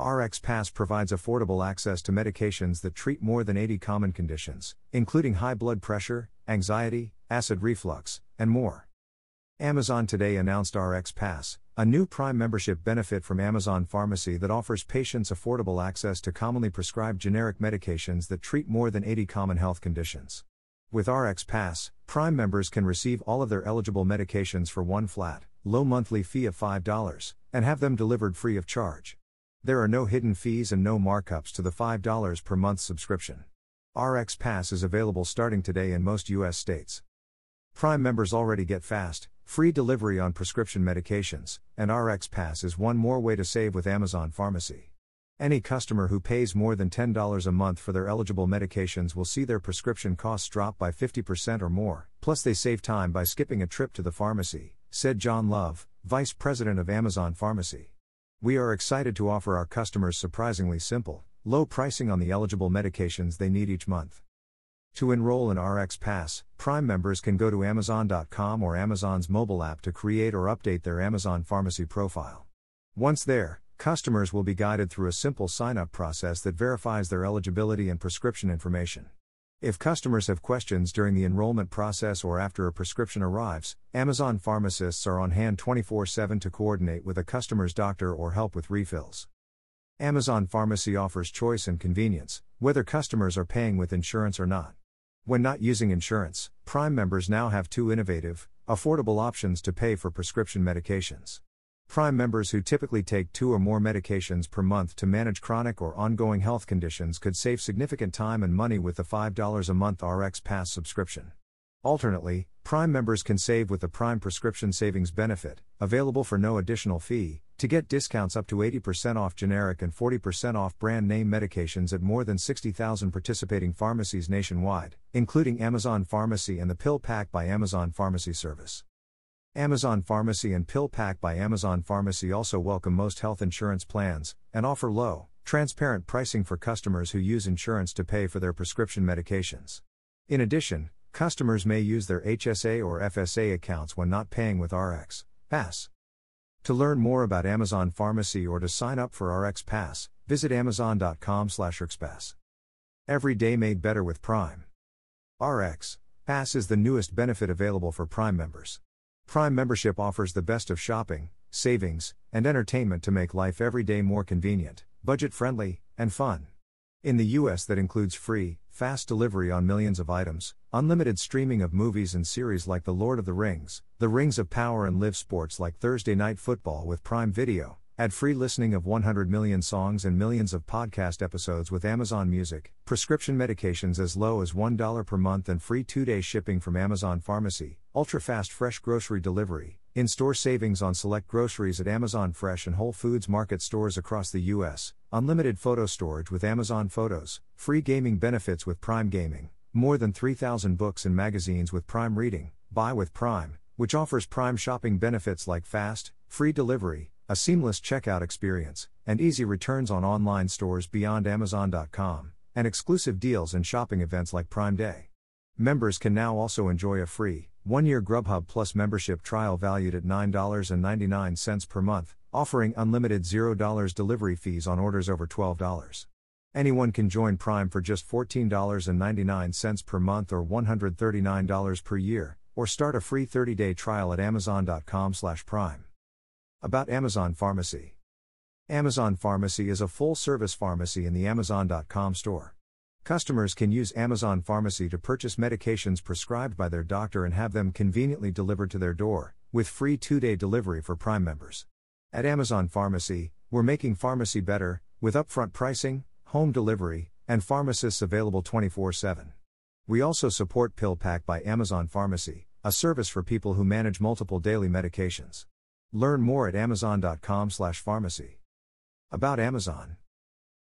RX Pass provides affordable access to medications that treat more than 80 common conditions, including high blood pressure, anxiety, acid reflux, and more. Amazon today announced RX Pass, a new Prime membership benefit from Amazon Pharmacy that offers patients affordable access to commonly prescribed generic medications that treat more than 80 common health conditions. With RX Pass, Prime members can receive all of their eligible medications for one flat, low monthly fee of $5, and have them delivered free of charge. There are no hidden fees and no markups to the $5 per month subscription. RX Pass is available starting today in most U.S. states. Prime members already get fast, free delivery on prescription medications, and RX Pass is one more way to save with Amazon Pharmacy. Any customer who pays more than $10 a month for their eligible medications will see their prescription costs drop by 50% or more, plus, they save time by skipping a trip to the pharmacy, said John Love, Vice President of Amazon Pharmacy. We are excited to offer our customers surprisingly simple, low pricing on the eligible medications they need each month. To enroll in RX Pass, Prime members can go to Amazon.com or Amazon's mobile app to create or update their Amazon Pharmacy profile. Once there, customers will be guided through a simple sign up process that verifies their eligibility and prescription information. If customers have questions during the enrollment process or after a prescription arrives, Amazon pharmacists are on hand 24 7 to coordinate with a customer's doctor or help with refills. Amazon Pharmacy offers choice and convenience, whether customers are paying with insurance or not. When not using insurance, Prime members now have two innovative, affordable options to pay for prescription medications. Prime members who typically take two or more medications per month to manage chronic or ongoing health conditions could save significant time and money with the $5 a month RX Pass subscription. Alternately, Prime members can save with the Prime Prescription Savings Benefit, available for no additional fee, to get discounts up to 80% off generic and 40% off brand name medications at more than 60,000 participating pharmacies nationwide, including Amazon Pharmacy and the PillPack by Amazon Pharmacy Service. Amazon Pharmacy and PillPack by Amazon Pharmacy also welcome most health insurance plans and offer low, transparent pricing for customers who use insurance to pay for their prescription medications. In addition, customers may use their HSA or FSA accounts when not paying with RX Pass. To learn more about Amazon Pharmacy or to sign up for RX Pass, visit amazon.com/rxpass. Every day made better with Prime. RX Pass is the newest benefit available for Prime members. Prime membership offers the best of shopping, savings, and entertainment to make life every day more convenient, budget friendly, and fun. In the US, that includes free, fast delivery on millions of items, unlimited streaming of movies and series like The Lord of the Rings, The Rings of Power, and live sports like Thursday Night Football with Prime Video, Ad free listening of 100 million songs and millions of podcast episodes with Amazon Music, prescription medications as low as $1 per month, and free two day shipping from Amazon Pharmacy, ultra fast fresh grocery delivery, in store savings on select groceries at Amazon Fresh and Whole Foods Market stores across the U.S., unlimited photo storage with Amazon Photos, free gaming benefits with Prime Gaming, more than 3,000 books and magazines with Prime Reading, Buy with Prime, which offers Prime shopping benefits like fast, free delivery, a seamless checkout experience, and easy returns on online stores beyond Amazon.com, and exclusive deals and shopping events like Prime Day. Members can now also enjoy a free, one year Grubhub Plus membership trial valued at $9.99 per month, offering unlimited $0 delivery fees on orders over $12. Anyone can join Prime for just $14.99 per month or $139 per year, or start a free 30-day trial at amazon.com/prime. About Amazon Pharmacy Amazon Pharmacy is a full service pharmacy in the Amazon.com store. Customers can use Amazon Pharmacy to purchase medications prescribed by their doctor and have them conveniently delivered to their door, with free two day delivery for Prime members. At Amazon Pharmacy, we're making pharmacy better, with upfront pricing, home delivery, and pharmacists available 24 7. We also support PillPack by Amazon Pharmacy, a service for people who manage multiple daily medications. Learn more at amazon.com/pharmacy. About Amazon.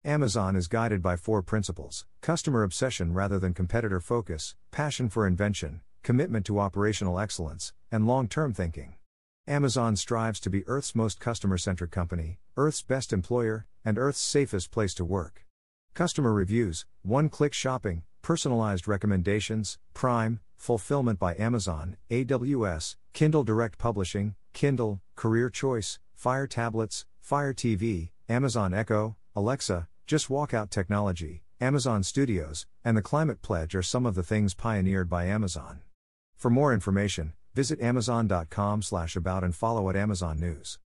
Amazon is guided by four principles: customer obsession rather than competitor focus, passion for invention, commitment to operational excellence, and long-term thinking. Amazon strives to be Earth's most customer-centric company, Earth's best employer, and Earth's safest place to work. Customer reviews, one-click shopping, personalized recommendations, Prime, fulfillment by Amazon, AWS, Kindle Direct Publishing, Kindle, Career Choice, Fire Tablets, Fire TV, Amazon Echo, Alexa, Just Walk Out Technology, Amazon Studios, and the Climate Pledge are some of the things pioneered by Amazon. For more information, visit amazon.com/about and follow at Amazon News.